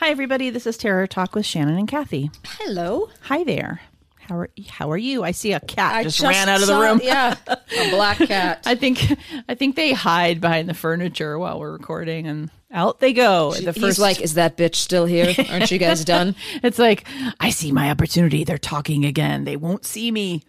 Hi, everybody. This is Terror Talk with Shannon and Kathy. Hello. Hi there. How are how are you? I see a cat I just, just ran out of the room. Yeah, a black cat. I think I think they hide behind the furniture while we're recording, and out they go. the He's first, like, "Is that bitch still here? Aren't you guys done?" it's like I see my opportunity. They're talking again. They won't see me.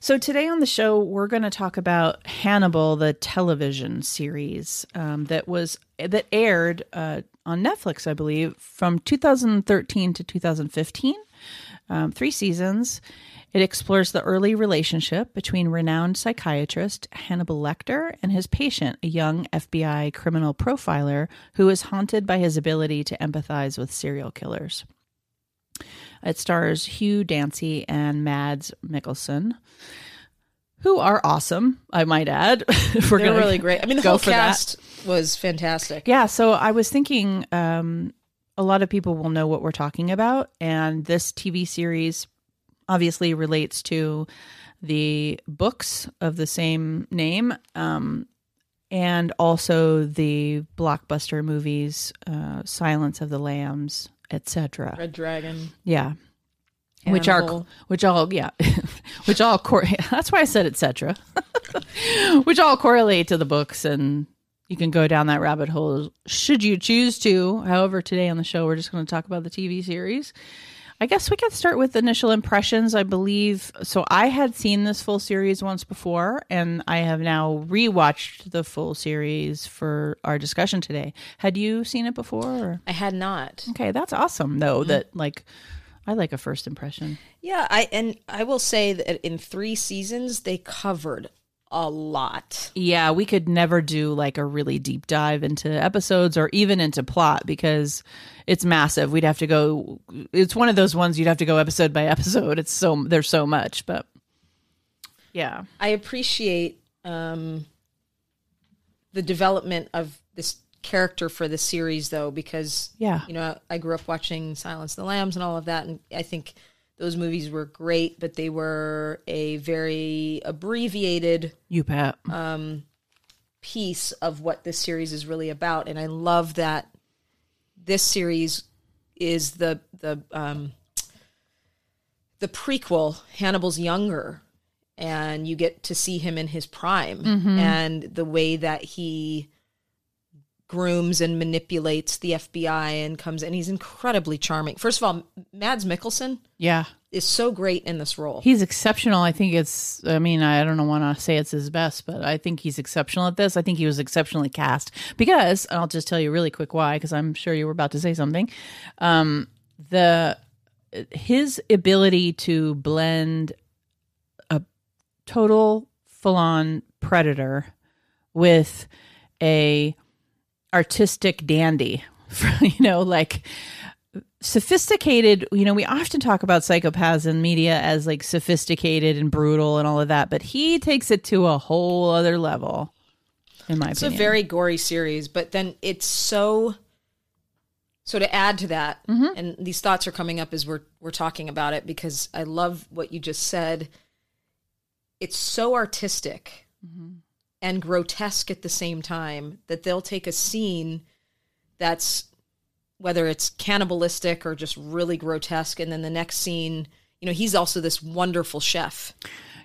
So today on the show, we're going to talk about Hannibal, the television series um, that was that aired uh, on Netflix, I believe, from 2013 to 2015. Um, three seasons. It explores the early relationship between renowned psychiatrist Hannibal Lecter and his patient, a young FBI criminal profiler who is haunted by his ability to empathize with serial killers. It stars Hugh Dancy and Mads Mikkelsen, who are awesome, I might add. we're They're really great. I mean, the whole for that. cast was fantastic. Yeah, so I was thinking um, a lot of people will know what we're talking about, and this TV series obviously relates to the books of the same name, um, and also the blockbuster movies, uh, Silence of the Lambs, etc. Red Dragon. Yeah. Which are which all yeah, which all cor- that's why I said etc. which all correlate to the books and you can go down that rabbit hole should you choose to. However, today on the show we're just going to talk about the TV series. I guess we could start with initial impressions. I believe so. I had seen this full series once before, and I have now rewatched the full series for our discussion today. Had you seen it before? Or? I had not. Okay, that's awesome though. Mm-hmm. That like, I like a first impression. Yeah, I and I will say that in three seasons they covered a lot. Yeah, we could never do like a really deep dive into episodes or even into plot because it's massive. We'd have to go. It's one of those ones you'd have to go episode by episode. It's so there's so much, but yeah, I appreciate um, the development of this character for the series, though, because Yeah. you know I grew up watching Silence of the Lambs and all of that, and I think those movies were great, but they were a very abbreviated you Pat. piece of what this series is really about, and I love that this series is the the um, the prequel. Hannibal's younger, and you get to see him in his prime, and the way that he grooms and manipulates the FBI and comes and he's incredibly charming. First of all, Mads Mikkelsen yeah, is so great in this role. he's exceptional. I think it's. I mean, I don't want to say it's his best, but I think he's exceptional at this. I think he was exceptionally cast because I'll just tell you really quick why because I'm sure you were about to say something. Um, the his ability to blend a total full-on predator with a artistic dandy you know like sophisticated you know we often talk about psychopaths in media as like sophisticated and brutal and all of that but he takes it to a whole other level in my opinion. It's a very gory series, but then it's so. So to add to that, mm-hmm. and these thoughts are coming up as we're we're talking about it because I love what you just said. It's so artistic mm-hmm. And grotesque at the same time that they'll take a scene that's whether it's cannibalistic or just really grotesque, and then the next scene, you know, he's also this wonderful chef.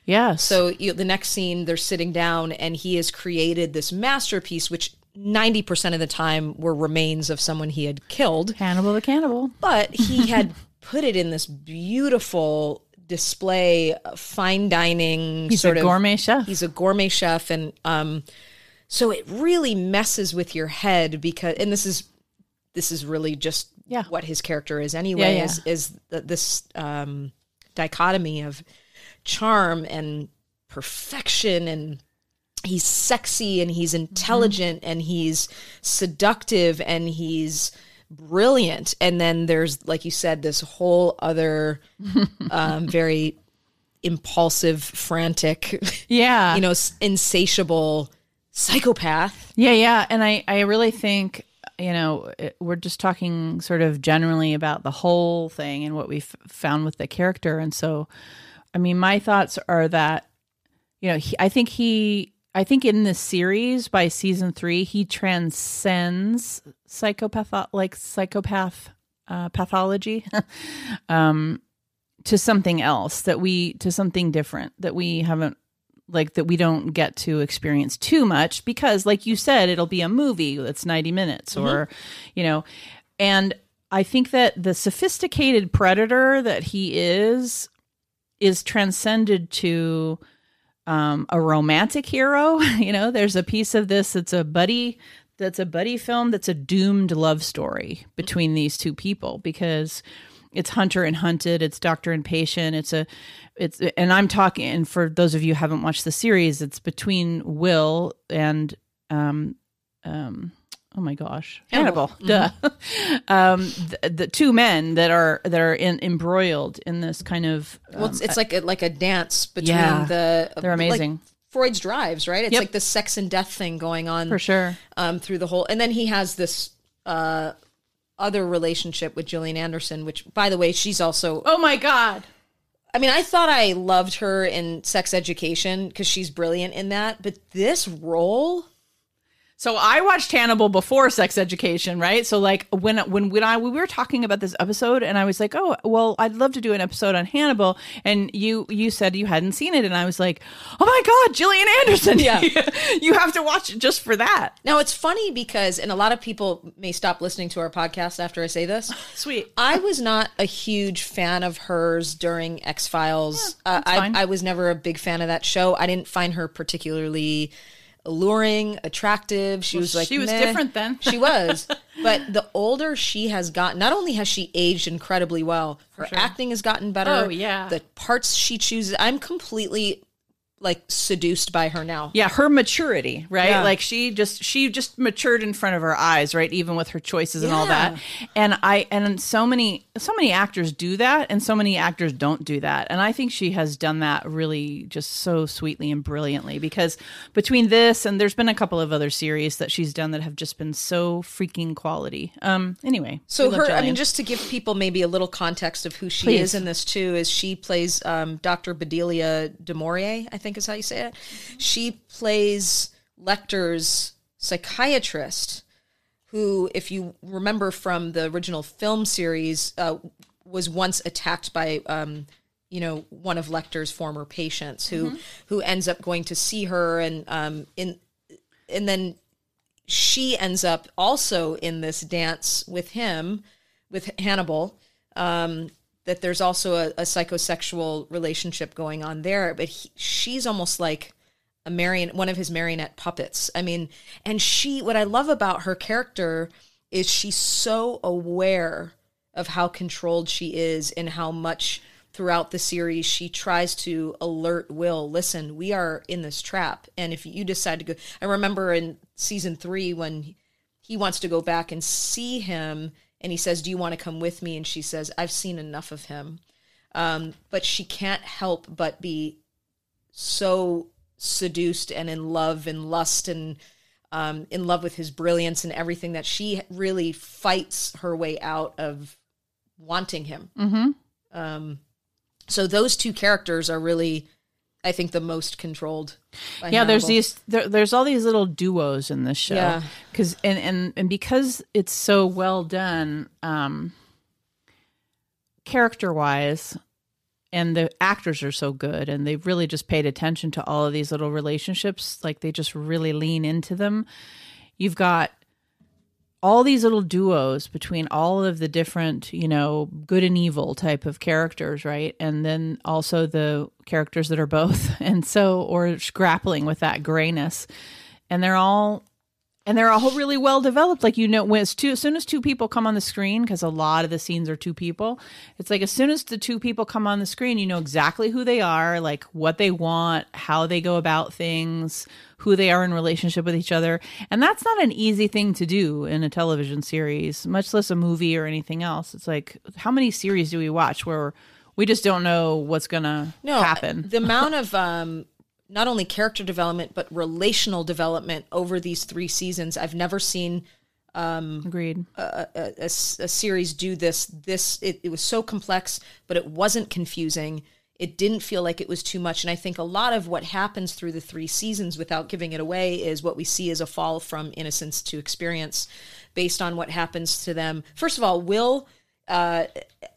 yes. So you, the next scene, they're sitting down, and he has created this masterpiece, which ninety percent of the time were remains of someone he had killed, hannibal the cannibal. But he had put it in this beautiful display, uh, fine dining he's sort a of. gourmet chef He's a gourmet chef, and um, so it really messes with your head because, and this is this is really just Yeah. what his character is anyway. yeah. Is is the, this um, dichotomy of charm and perfection and he's sexy and he's intelligent and he's seductive and he's brilliant. And then there's, like you said, this whole other um, very impulsive, frantic, Yeah. you know, insatiable psychopath. Yeah, yeah, and I I really think you know it, we're just talking sort of generally about the whole thing and what we've found with the character, and so I mean my thoughts are that you know he, I think he I think in this series by season three he transcends psychopath like psychopath uh, pathology um, to something else that we to something different that we haven't like that we don't get to experience too much because like you said it'll be a movie that's 90 minutes or you know and i think that the sophisticated predator that he is is transcended to um, a romantic hero. You know there's a piece of this that's a buddy that's a buddy film that's a doomed love story between these two people because it's hunter and hunted it's doctor and patient it's a it's and i'm talking and for those of you haven't watched the series it's between will and um um oh my gosh hannibal, duh um the, the two men that are that are in, embroiled in this kind of Well, it's, it's like a, like a dance between Yeah. the. They're like amazing. Freud's drives, right? It's Yep. like the sex and death thing going on for sure um, through the whole. And then he has this uh, other relationship with Gillian Anderson, which, by the way, she's also. oh my god I mean, I thought I loved her in Sex Education because she's brilliant in that, but this role. So I watched Hannibal before Sex Education, right? So like when when when I we were talking about this episode, and I was like, oh well, I'd love to do an episode on Hannibal, and you you said you hadn't seen it, and I was like, oh my god, Gillian Anderson, Yeah. you have to watch it just for that. Now, it's funny because, and a lot of people may stop listening to our podcast after I say this. Sweet. I was not a huge fan of hers during X Files. uh. I, I was never a big fan of that show. I didn't find her particularly alluring, attractive. She was like she was meh. different then. she was, but the older she has gotten, not only has she aged incredibly well, her acting has gotten better. Oh, yeah. the parts she chooses. I'm completely like seduced by her now. Yeah, her maturity, right? Yeah. Like she just she just matured in front of her eyes, right? Even with her choices and all that. And I and so many so many actors do that and so many actors don't do that. And I think she has done that really just so sweetly and brilliantly because between this and there's been a couple of other series that she's done that have just been so freaking quality. Um anyway. So her, I mean, just to give people maybe a little context of who she Please. is in this too, is she plays um, Dr. Bedelia de Maurier, I think is how you say it. She plays Lecter's psychiatrist, who, if you remember from the original film series, uh, was once attacked by. Um, you know, one of Lecter's former patients who who ends up going to see her and um in and then she ends up also in this dance with him, with Hannibal. Um, that there's also a, a psychosexual relationship going on there, but he, she's almost like a marion, one of his marionette puppets. I mean, and she, what I love about her character is she's so aware of how controlled she is and how much throughout the series she tries to alert Will, listen, we are in this trap. And if you decide to go, I remember in season three when he wants to go back and see him and he says, Do you want to come with me? And she says, I've seen enough of him. Um, but she can't help but be so seduced and in love and lust and um, in love with his brilliance and everything that she really fights her way out of wanting him. Mm-hmm. Um, so those two characters are really, I think, the most controlled. Yeah there's these there, there's all these little duos in this show Yeah. because and, and and because it's so well done um character wise and the actors are so good and they've really just paid attention to all of these little relationships like they just really lean into them you've got all these little duos between all of the different, you know, good and evil type of characters, right? And then also the characters that are both. And so, or grappling with that grayness. And they're all, and they're all really well developed. Like you know, when it's two, as soon as two people come on the screen, because a lot of the scenes are two people. It's like as soon as the two people come on the screen, you know exactly who they are, like what they want, how they go about things, who they are in relationship with each other, and that's not an easy thing to do in a television series, much less a movie or anything else. It's like how many series do we watch where we just don't know what's gonna no, happen? The amount of um, not only character development but relational development over these three seasons, I've never seen um, Agreed. a, a- a a series do this. This it, it was so complex, but it wasn't confusing. It didn't feel like it was too much. And I think a lot of what happens through the three seasons, without giving it away, is what we see as a fall from innocence to experience, based on what happens to them. First of all, Will. Uh,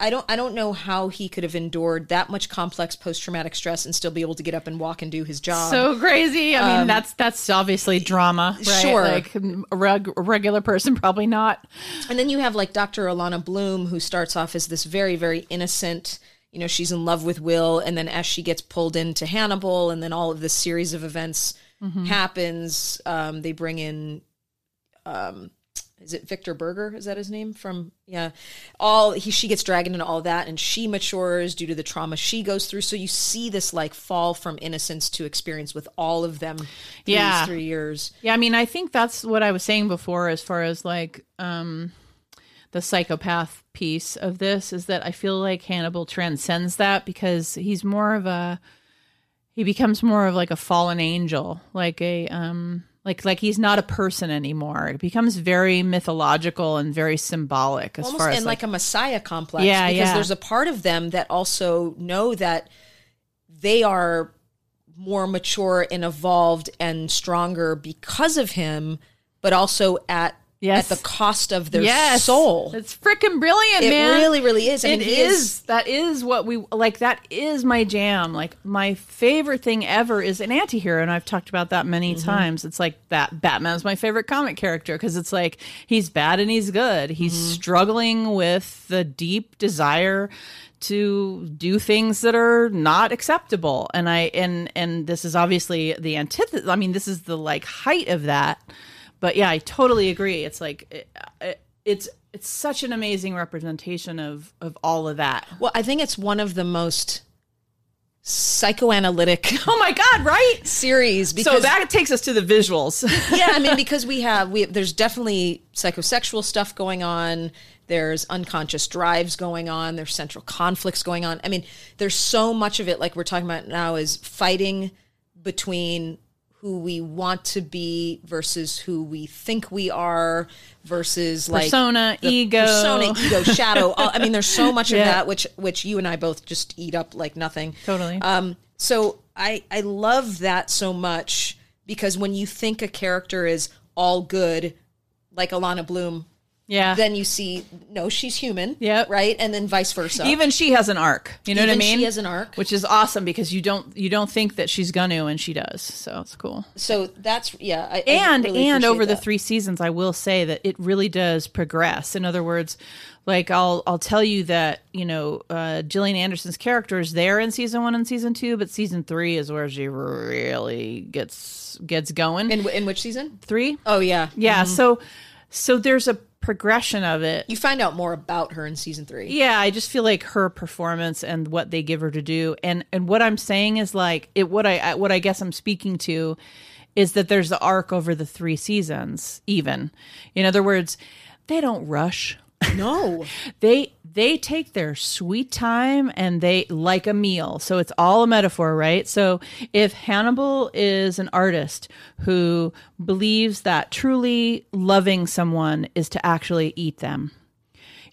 I don't. I don't know how he could have endured that much complex post traumatic stress and still be able to get up and walk and do his job. so crazy. I mean, that's that's obviously drama, right? sure. Like a, reg- a regular person probably not. And then you have like Dr. Alana Bloom, who starts off as this very, very innocent, you know, she's in love with Will. And then as she gets pulled into Hannibal, and then all of this series of events happens, um, they bring in, um, is it Victor Verger? Is that his name? From, yeah. All, he, she gets dragged into all that, and she matures due to the trauma she goes through. So you see this like fall from innocence to experience with all of them Yeah. these three years. Yeah, I mean, I think that's what I was saying before, as far as like um, the psychopath piece of this, is that I feel like Hannibal transcends that because he's more of a he becomes more of like a fallen angel, like a um, like like he's not a person anymore. It becomes very mythological and very symbolic as almost far as in like, a messiah complex Yeah, because yeah. there's a part of them that also know that they are more mature and evolved and stronger because of him but also at Yes. at the cost of their yes, soul It's freaking brilliant, it man. It really really is i It mean he is. That is what we like. That is my jam. Like my favorite thing ever is an anti-hero, and I've talked about that many Mm-hmm. times. It's like that Batman's my favorite comic character because it's like he's bad and he's good. He's Mm-hmm. struggling with the deep desire to do things that are not acceptable and i and and this is obviously the antithesis i mean this is the like height of that but yeah i totally agree it's like it, it, it's it's such an amazing representation of of all of that well i think it's one of the most psychoanalytic oh my god right series because so that takes us to the visuals yeah, I mean, because we have we there's definitely psychosexual stuff going on. There's unconscious drives going on. There's central conflicts going on. I mean, there's so much of it. Like we're talking about now is fighting between who we want to be versus who we think we are versus like Persona, ego. persona, ego, shadow. I mean, there's so much of that which which you and I both just eat up like nothing. Totally. Um, so I I love that so much because when you think a character is all good, like Alana Bloom, yeah then you see no, she's human. Yeah. Right, and then vice versa. even she has an arc you know what i mean she has an arc. which is awesome because you don't you don't think that she's gonna and she does so it's cool so that's yeah. I, I and really and over the three seasons i will say that it really does progress in other words like i'll i'll tell you that you know uh gillian anderson's character is there in season one and season two but season three is where she really gets gets going in in which season? three Oh yeah, yeah so so there's a progression of it You find out more about her in season three. yeah, I just feel like her performance and what they give her to do, and and what I'm saying is like it. What I what I guess I'm speaking to is that there's the arc over the three seasons. Even, in other words, they don't rush. No, They they take their sweet time and they like a meal. So it's all a metaphor, right? So if Hannibal is an artist who believes that truly loving someone is to actually eat them,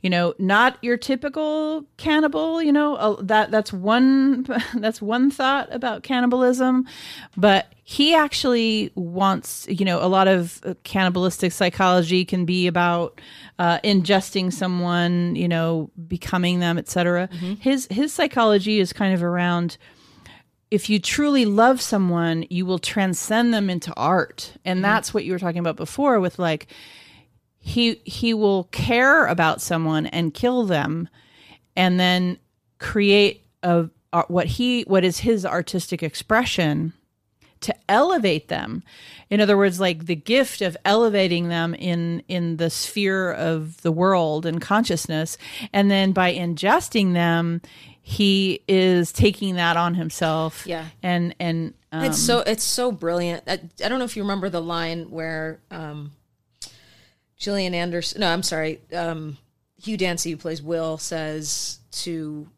you know not your typical cannibal you know uh, that that's one that's one thought about cannibalism. But he actually wants you know a lot of uh, cannibalistic psychology can be about uh, ingesting someone you know becoming them etc his his psychology is kind of around if you truly love someone, you will transcend them into art. And that's what you were talking about before with like he he will care about someone and kill them and then create a uh, what he what is his artistic expression to elevate them. In other words, like the gift of elevating them in in the sphere of the world and consciousness, and then by ingesting them, he is taking that on himself. Yeah. and and um, it's so it's so brilliant. I, I don't know if you remember the line where um, Gillian Anderson. No, I'm sorry. Um, Hugh Dancy, who plays Will, says to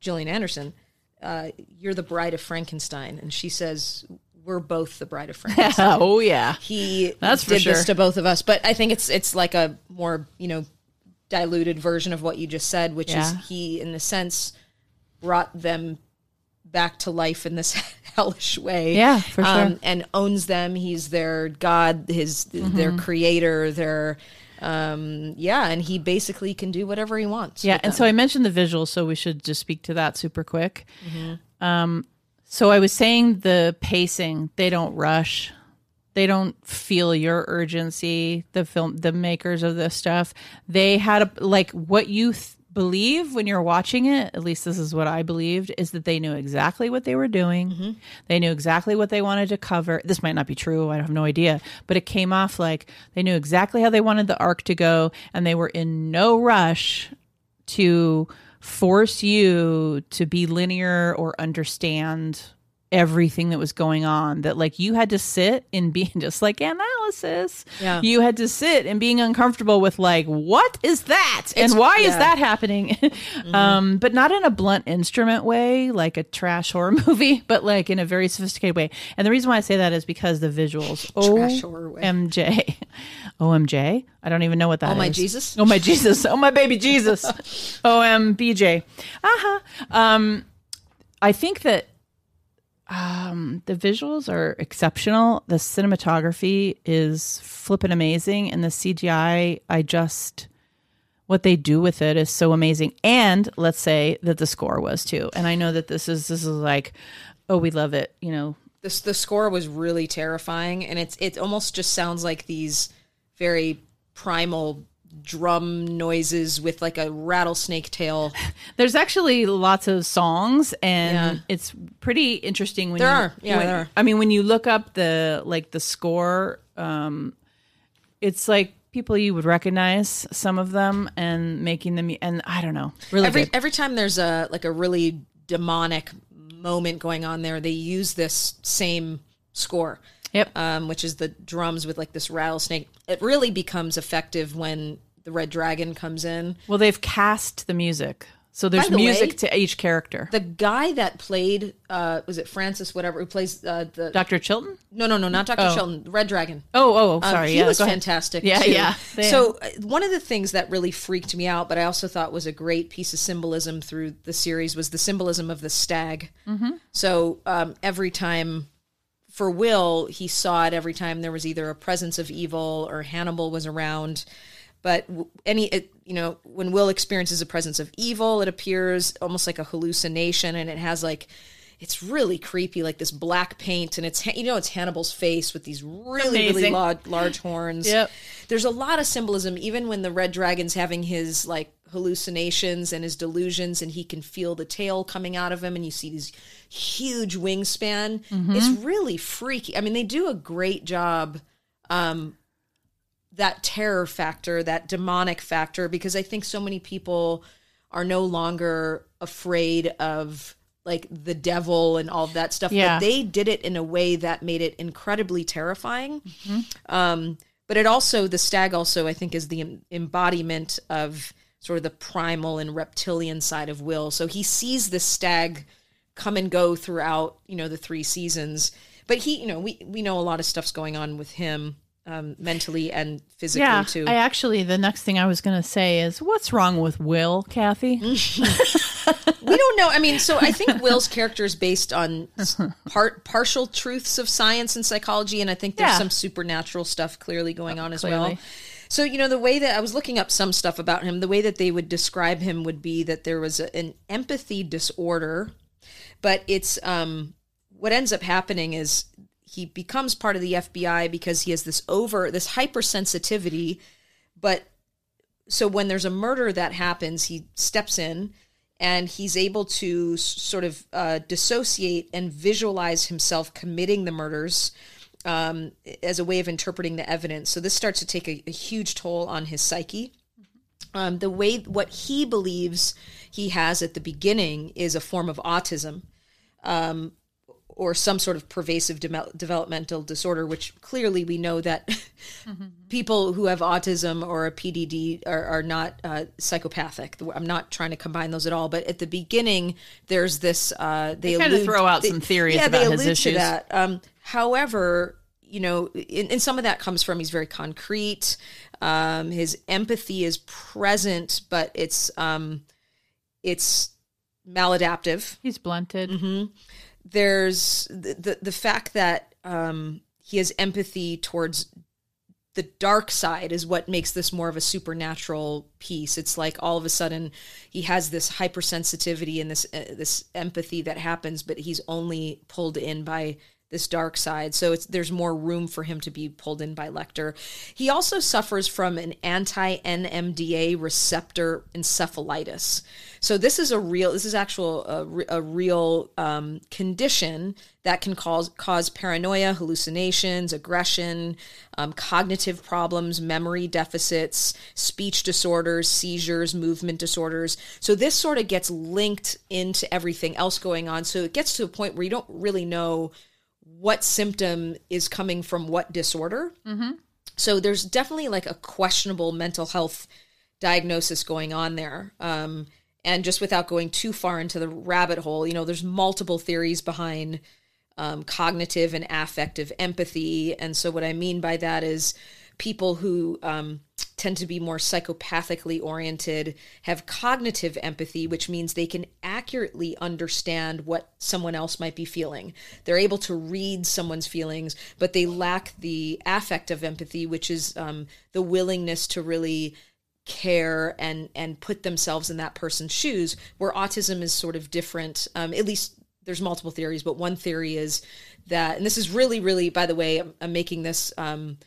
Gillian Anderson, uh, "You're the bride of Frankenstein," and she says, "We're both the bride of Frankenstein." oh yeah, he That's for did sure. this to both of us, but I think it's it's like a more you know diluted version of what you just said, which Yeah. is he, in a sense, brought them back to life in this hellish way. Yeah, for sure. um, and owns them. He's their god, his their Mm-hmm. creator, their um yeah and he basically can do whatever he wants Yeah, and them. so I mentioned the visuals, so we should just speak to that super quick. Mm-hmm. Um, so I was saying the pacing; they don't rush, they don't feel your urgency. The film, the makers of this stuff, they had a like what you th- believe when you're watching it. At least this is what I believed: is that they knew exactly what they were doing. Mm-hmm. They knew exactly what they wanted to cover. This might not be true; I have no idea, but it came off like they knew exactly how they wanted the arc to go, and they were in no rush to force you to be linear or understand everything that was going on that like you had to sit in being just like analysis Yeah. you had to sit and being uncomfortable with like what is that It's- and why is yeah. Mm-hmm. that happening um but not in a blunt instrument way like a trash horror movie but like in a very sophisticated way and the reason why i say that is because the visuals Trash horror way. omj omj i don't even know what that is. Oh, my Jesus? oh my jesus oh my baby jesus ombj uh-huh um i think that um, the visuals are exceptional. The cinematography is flippin' amazing, and the CGI, I just what they do with it is so amazing. And let's say that the score was too. And I know that this is this is like, oh, we love it. You know, the, the score was really terrifying and it's it almost just sounds like these very primal drum noises with like a rattlesnake tail there's actually lots of songs, and Yeah. it's pretty interesting. When There you, are. Yeah, when- there are. I mean, when you look up the like the score, um, it's like people you would recognize some of them and making them and I don't know really every good. every time there's a like a really demonic moment going on there they use this same score Yep. um, which is the drums with like this rattlesnake it really becomes effective when the red dragon comes in Well, they've cast the music, so there's the music way- to each character. the guy that played uh was it francis whatever who plays uh the Dr. Chilton? no no no not dr Oh. Chilton the red dragon Oh, oh, Um, sorry. he yeah, was fantastic. Yeah, too. yeah. So uh, one of the things that really freaked me out, but I also thought was a great piece of symbolism through the series was the symbolism of the stag. Mm-hmm. So um, every time for Will, he saw it every time there was either a presence of evil or Hannibal was around. But any, it, you know, when Will experiences a presence of evil, it appears almost like a hallucination, and it has like, it's really creepy, like this black paint, and it's you know it's Hannibal's face with these really really large, large horns. Yep. There's a lot of symbolism, even when the red dragon's having his like hallucinations and his delusions, and he can feel the tail coming out of him, and you see these huge wingspan. It's really freaky. I mean, they do a great job. Um, that terror factor, that demonic factor, because I think so many people are no longer afraid of like the devil and all of that stuff. Yeah. But they did it in a way that made it incredibly terrifying. Um, but it also, the stag also, I think, is the em- embodiment of sort of the primal and reptilian side of Will. So he sees this stag come and go throughout, you know, the three seasons. But he, you know, we we know a lot of stuff's going on with him um, mentally and physically yeah, too. I actually the next thing I was going to say is what's wrong with Will, Kathy? we don't know. I mean, so I think Will's character is based on part partial truths of science and psychology, and I think there's Yeah. some supernatural stuff clearly going on as well. So you know, the way that I was looking up some stuff about him, the way that they would describe him would be that there was a, an empathy disorder, but it's um, what ends up happening is he becomes part of the FBI because he has this over this hypersensitivity, but so when there's a murder that happens, he steps in and he's able to sort of uh, dissociate and visualize himself committing the murders um, as a way of interpreting the evidence. So this starts to take a, a huge toll on his psyche. Um, the way what he believes he has at the beginning is a form of autism um, or some sort of pervasive de- developmental disorder, which clearly we know that people who have autism or a PDD are, are not uh, psychopathic. I'm not trying to combine those at all, but at the beginning, there's this. Uh, they kinda throw out they- some theories yeah, about they his issues. To that. Um, however, you know, and, and some of that comes from he's very concrete. Um, his empathy is present, but it's um, it's maladaptive He's blunted. Mm-hmm. There's the the, the fact that um, he has empathy towards the dark side is what makes this more of a supernatural piece. It's like all of a sudden he has this hypersensitivity and this uh, this empathy that happens, but he's only pulled in by this dark side. So it's there's more room for him to be pulled in by Lecter. He also suffers from an anti-NMDA receptor encephalitis. So this is a real this is actual a, a real um, condition that can cause cause paranoia, hallucinations, aggression, um, cognitive problems, memory deficits, speech disorders, seizures, movement disorders. So this sort of gets linked into everything else going on. So it gets to a point where you don't really know what symptom is coming from what disorder. So there's definitely like a questionable mental health diagnosis going on there. Um, and just without going too far into the rabbit hole, you know, there's multiple theories behind um, cognitive and affective empathy. And so what I mean by that is people who um, tend to be more psychopathically oriented have cognitive empathy, which means they can accurately understand what someone else might be feeling. They're able to read someone's feelings, but they lack the affect of empathy, which is um, the willingness to really care and and put themselves in that person's shoes where autism is sort of different um, at least there's multiple theories but one theory is that and this is really really by the way i'm, I'm making this um,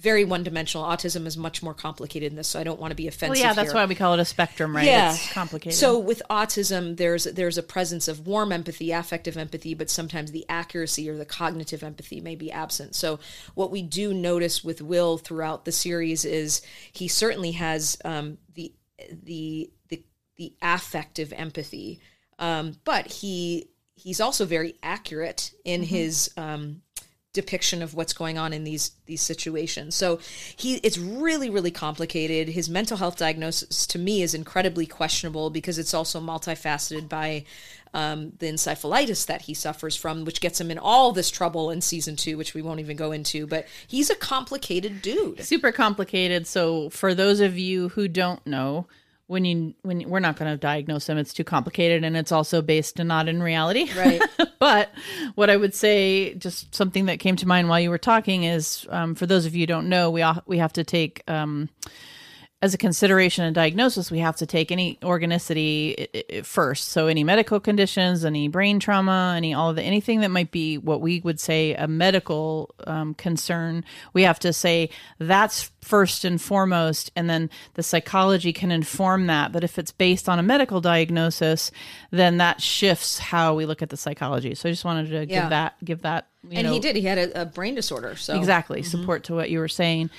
very one-dimensional autism is much more complicated than this so i don't want to be offensive Well, yeah, that's here. why we call it a spectrum, right? Yeah, It's complicated. So with autism, there's there's a presence of warm empathy, affective empathy, but sometimes the accuracy or the cognitive empathy may be absent. So what we do notice with Will throughout the series is he certainly has um, the the the the affective empathy, um, but he he's also very accurate in his um, depiction of what's going on in these these situations. So he it's really really complicated. His mental health diagnosis to me is incredibly questionable because it's also multifaceted by um, the encephalitis that he suffers from, which gets him in all this trouble in season two, which we won't even go into. But he's a complicated dude. super complicated. So for those of you who don't know, when you when we're not going to diagnose them, it's too complicated, and it's also based and not in reality. Right. but what I would say, just something that came to mind while you were talking, is um, for those of you who don't know, we all, we have to take. Um, as a consideration and diagnosis, we have to take any organicity first. So any medical conditions, any brain trauma, any all of the anything that might be what we would say a medical um, concern, we have to say that's first and foremost, and then the psychology can inform that. But if it's based on a medical diagnosis, then that shifts how we look at the psychology. So I just wanted to Yeah. give that give that. And know, he did. He had a, a brain disorder. So Exactly. Support to what you were saying.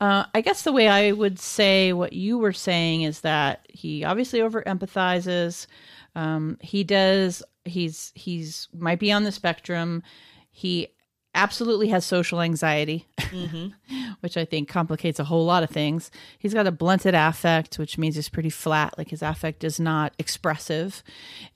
Uh, I guess the way I would say what you were saying is that he obviously over empathizes. Um, he does. He's he's might be on the spectrum. He absolutely has social anxiety, which I think complicates a whole lot of things. He's got a blunted affect, which means he's pretty flat. Like his affect is not expressive,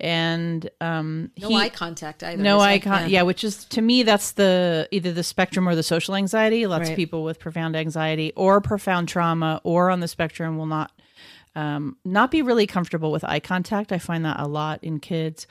and um, no he- eye contact either. no eye it? con- yeah. which is to me that's the either the spectrum or the social anxiety lots Right. of people with profound anxiety or profound trauma or on the spectrum will not um, not be really comfortable with eye contact i find that a lot in kids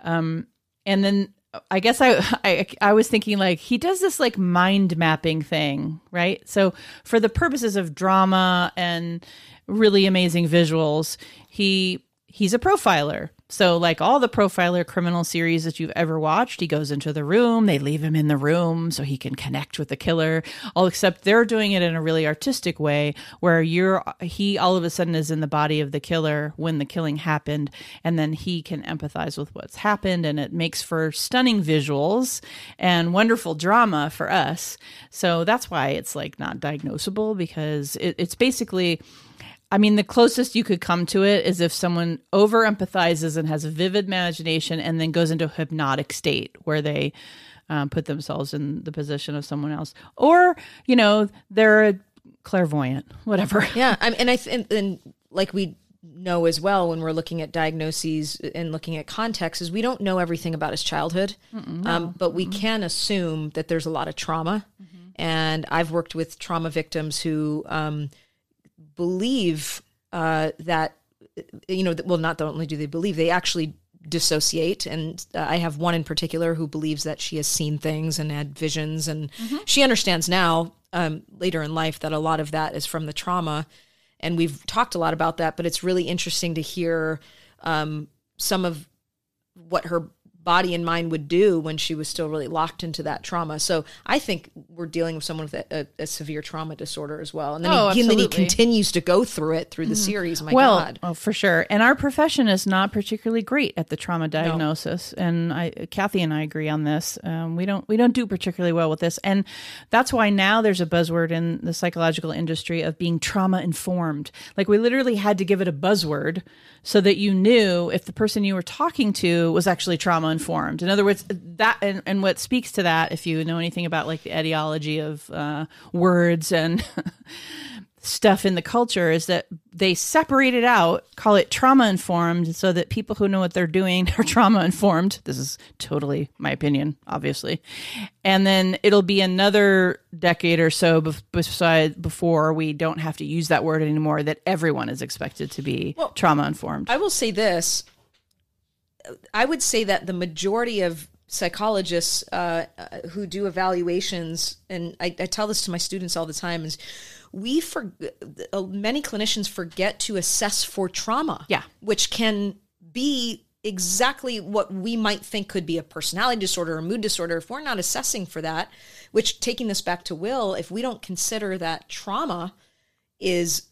um, and then i guess I, I i was thinking like he does this like mind mapping thing right? So for the purposes of drama and really amazing visuals he he's a profiler So, like all the profiler criminal series that you've ever watched, he goes into the room, they leave him in the room so he can connect with the killer. All except they're doing it in a really artistic way where you're he all of a sudden is in the body of the killer when the killing happened, and then he can empathize with what's happened, and it makes for stunning visuals and wonderful drama for us. So that's why it's like not diagnosable because it, it's basically I mean, the closest you could come to it is if someone over empathizes and has a vivid imagination and then goes into a hypnotic state where they um, put themselves in the position of someone else. Or, you know, they're a clairvoyant, whatever. Yeah. I mean, and I, th- and, and like we know as well when we're looking at diagnoses and looking at context is we don't know everything about his childhood, um, but we can assume that there's a lot of trauma. And I've worked with trauma victims who, um, believe uh, that you know well not only do they believe they actually dissociate. And uh, i have one in particular who believes that she has seen things and had visions. And she understands now um, later in life that a lot of that is from the trauma. And we've talked a lot about that but it's really interesting to hear um, some of what her body and mind would do when she was still really locked into that trauma. So I think we're dealing with someone with a, a, a severe trauma disorder as well. And then, Oh, he, and then he continues to go through it through the series. My well, God. oh, for sure. And our profession is not particularly great at the trauma diagnosis. And I, Kathy and I agree on this. Um, we don't we don't do particularly well with this, and that's why now there's a buzzword in the psychological industry of being trauma informed. Like we literally had to give it a buzzword so that you knew if the person you were talking to was actually trauma informed. In other words, that and, and what speaks to that, if you know anything about like the etiology of uh, words and stuff in the culture is that they separate it out, call it trauma informed, so that people who know what they're doing are trauma informed. This is totally my opinion, obviously. And then it'll be another decade or so beside before we don't have to use that word anymore. That everyone is expected to be trauma informed. I will say this. I would say that the majority of psychologists uh, uh, who do evaluations, and I, I tell this to my students all the time, is we for uh, many clinicians forget to assess for trauma. Yeah. which can be exactly what we might think could be a personality disorder or mood disorder if we're not assessing for that. Which taking this back to Will, if we don't consider that trauma is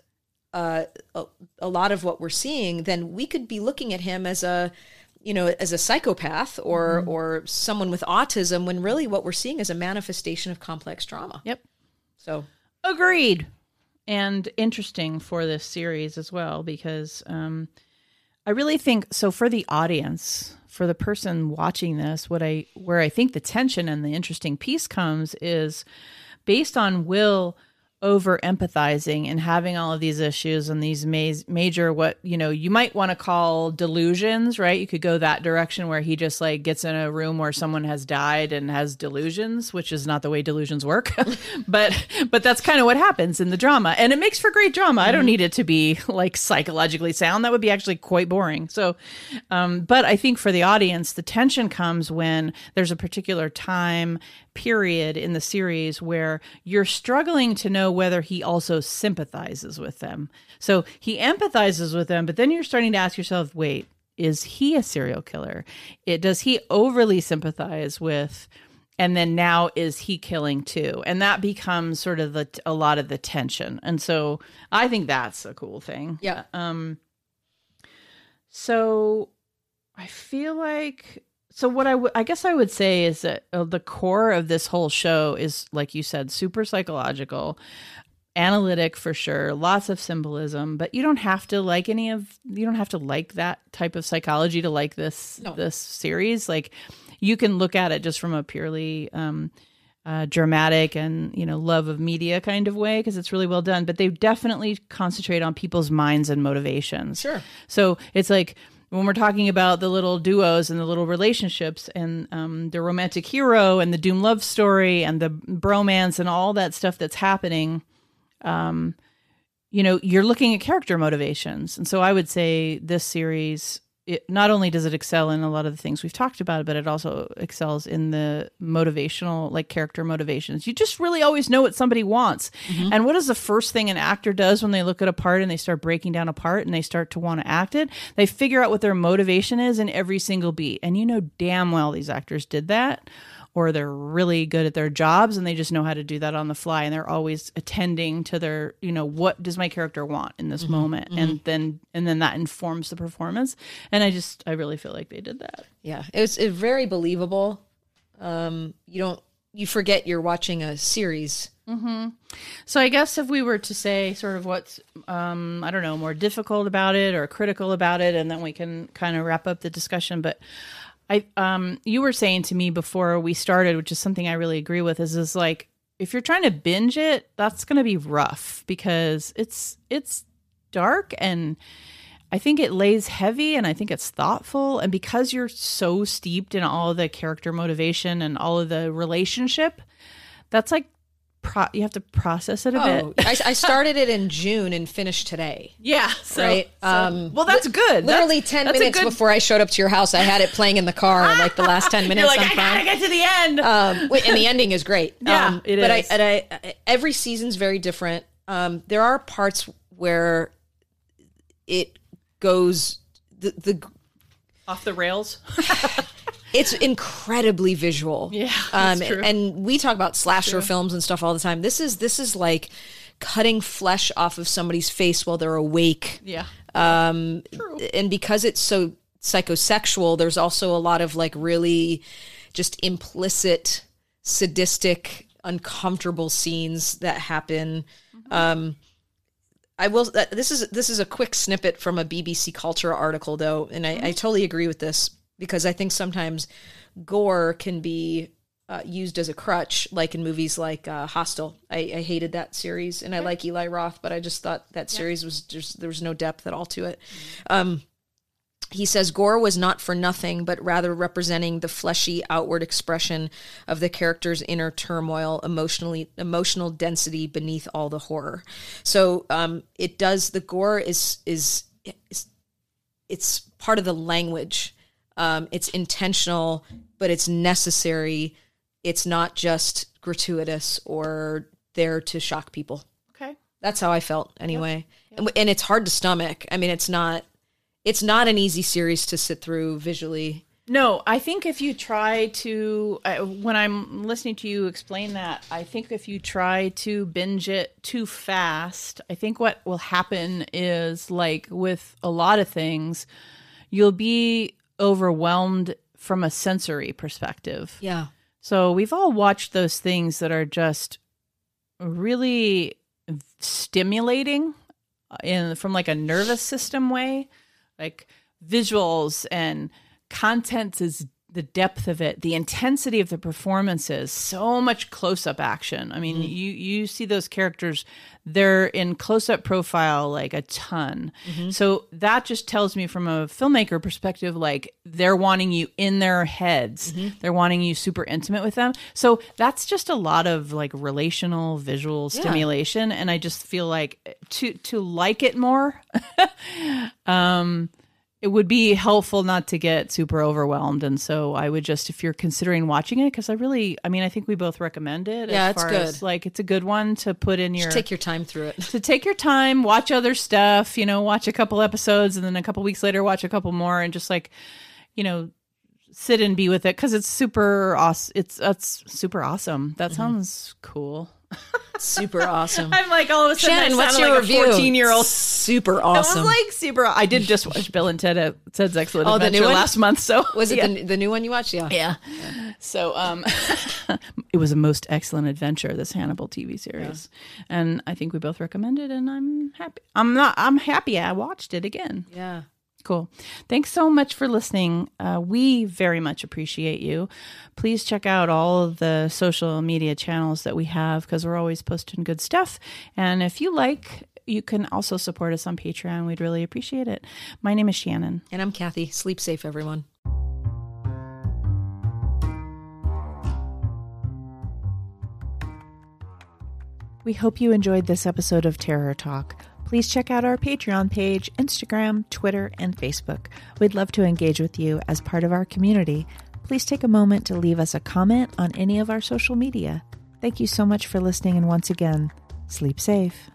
uh, a, a lot of what we're seeing, then we could be looking at him as a, you know, as a psychopath or or someone with autism, when really what we're seeing is a manifestation of complex trauma. Yep. So Agreed. And interesting for this series as well, because um, I really think so for the audience, for the person watching this, what I where I think the tension and the interesting piece comes is based on Will over empathizing and having all of these issues and these ma- major what you know you might want to call delusions right? You could go that direction where he just like gets in a room where someone has died and has delusions which is not the way delusions work but but that's kind of what happens in the drama. And it makes for great drama. I don't need it to be like psychologically sound. That would be actually quite boring. So um but i think for the audience the tension comes when there's a particular time period in the series where you're struggling to know whether he also sympathizes with them. So he empathizes with them, but then you're starting to ask yourself, wait, is he a serial killer? It does he overly sympathize with and then now is he killing too? And that becomes sort of the a lot of the tension. And so I think that's a cool thing. yeah, Um So I feel like so what I would I guess I would say is that uh, the core of this whole show is like you said super psychological analytic for sure lots of symbolism but you don't have to like any of you don't have to like that type of psychology to like this No. this series like you can look at it just from a purely um uh, dramatic and you know love of media kind of way because it's really well done but they definitely concentrate on people's minds and motivations Sure. so it's like when we're talking about the little duos and the little relationships and um, the romantic hero and the doom love story and the bromance and all that stuff that's happening you know you're looking at character motivations. And so i would say this series it not only does it excel in a lot of the things we've talked about, but it also excels in the motivational, like character motivations. You just really always know what somebody wants. Mm-hmm. And what is the first thing an actor does when they look at a part and they start breaking down a part and they start to want to act it? They figure out what their motivation is in every single beat. And you know damn well these actors did that or they're really good at their jobs and they just know how to do that on the fly and they're always attending to their you know what does my character want in this mm-hmm, moment mm-hmm. and then and then that informs the performance and i just i really feel like they did that yeah it was it very believable um you don't you forget you're watching a series Mm-hmm. So I guess if we were to say sort of what's um, I don't know more difficult about it or critical about it, and then we can kind of wrap up the discussion. But I um you were saying to me before we started, which is something I really agree with, is is like if you're trying to binge it, that's going to be rough because it's it's dark and I think it lays heavy and I think it's thoughtful. And because you're so steeped in all the character motivation and all of the relationship, that's like pro- you have to process it a oh, bit. I, I, started it in June and finished today. Yeah, so, right. So, um, well, that's good. Literally that's, ten that's minutes good... before I showed up to your house, I had it playing in the car. like the last ten minutes, You're like, I'm I gotta get to the end. Um, and the ending is great. Yeah, um, it but is. But I, I, every season's very different. Um, there are parts where it goes the the off the rails. It's incredibly visual. Yeah, um, and we talk about slasher films and stuff all the time. This is this is like cutting flesh off of somebody's face while they're awake. Yeah. Um, true. And because it's so psychosexual, there's also a lot of like really just implicit, sadistic, uncomfortable scenes that happen. Mm-hmm. Um, I will. This is this is a quick snippet from a BBC Culture article, though, and I, mm-hmm. I totally agree with this because I think sometimes gore can be uh, used as a crutch, like in movies like uh, Hostel. I, I, hated that series, and I like Eli Roth, but I just thought that series was just there was no depth at all to it. Um, he says gore was not for nothing, but rather representing the fleshy outward expression of the character's inner turmoil, emotionally emotional density beneath all the horror. So um, it does. The gore is is, is it's part of the language um, it's intentional, but it's necessary. It's not just gratuitous or there to shock people. Okay, that's how I felt anyway. Yep. Yep. And, it's hard to stomach. I mean, it's not. It's not an easy series to sit through visually. No, I think if you try to, uh, when I'm listening to you explain that, I think if you try to binge it too fast, I think what will happen is like with a lot of things, you'll be overwhelmed from a sensory perspective. Yeah. So we've all watched those things that are just really stimulating in from like a nervous system way, like visuals and content is the depth of it, the intensity of the performances, so much close up action. I mean, mm-hmm. you you see those characters, they're in close up profile like a ton. Mm-hmm. So that just tells me from a filmmaker perspective, like they're wanting you in their heads. Mm-hmm. They're wanting you super intimate with them. So that's just a lot of like relational visual yeah. stimulation. And I just feel like to to like it more, um it would be helpful not to get super overwhelmed and so i would just if you're considering watching it because i really i mean i think we both recommend it yeah it's good as, like it's a good one to put in your just take your time through it to take your time watch other stuff you know watch a couple episodes and then a couple weeks later watch a couple more and just like you know sit and be with it because it's super awesome it's that's super awesome that mm-hmm. sounds cool super awesome. I'm like all of a sudden. Shannon, what's your like review? Fourteen year old, super awesome. I was like super. I did just watch Bill and Ted at Ted's Excellent oh, Adventure the new one? last month. So was it yeah. the, the, new one you watched? Yeah, yeah. So um, it was a most excellent adventure. This Hannibal TV series, yeah. and I think we both recommend it, and I'm happy. I'm not. I'm happy. I watched it again. Yeah. Cool. Thanks so much for listening. Uh, we very much appreciate you. Please check out all of the social media channels that we have because we're always posting good stuff. And if you like, you can also support us on Patreon. We'd really appreciate it. My name is Shannon. And I'm Kathy. Sleep safe, everyone. We hope you enjoyed this episode of Terror Talk. Please check out our Patreon page, Instagram, Twitter, and Facebook. We'd love to engage with you as part of our community. Please take a moment to leave us a comment on any of our social media. Thank you so much for listening, and once again, sleep safe.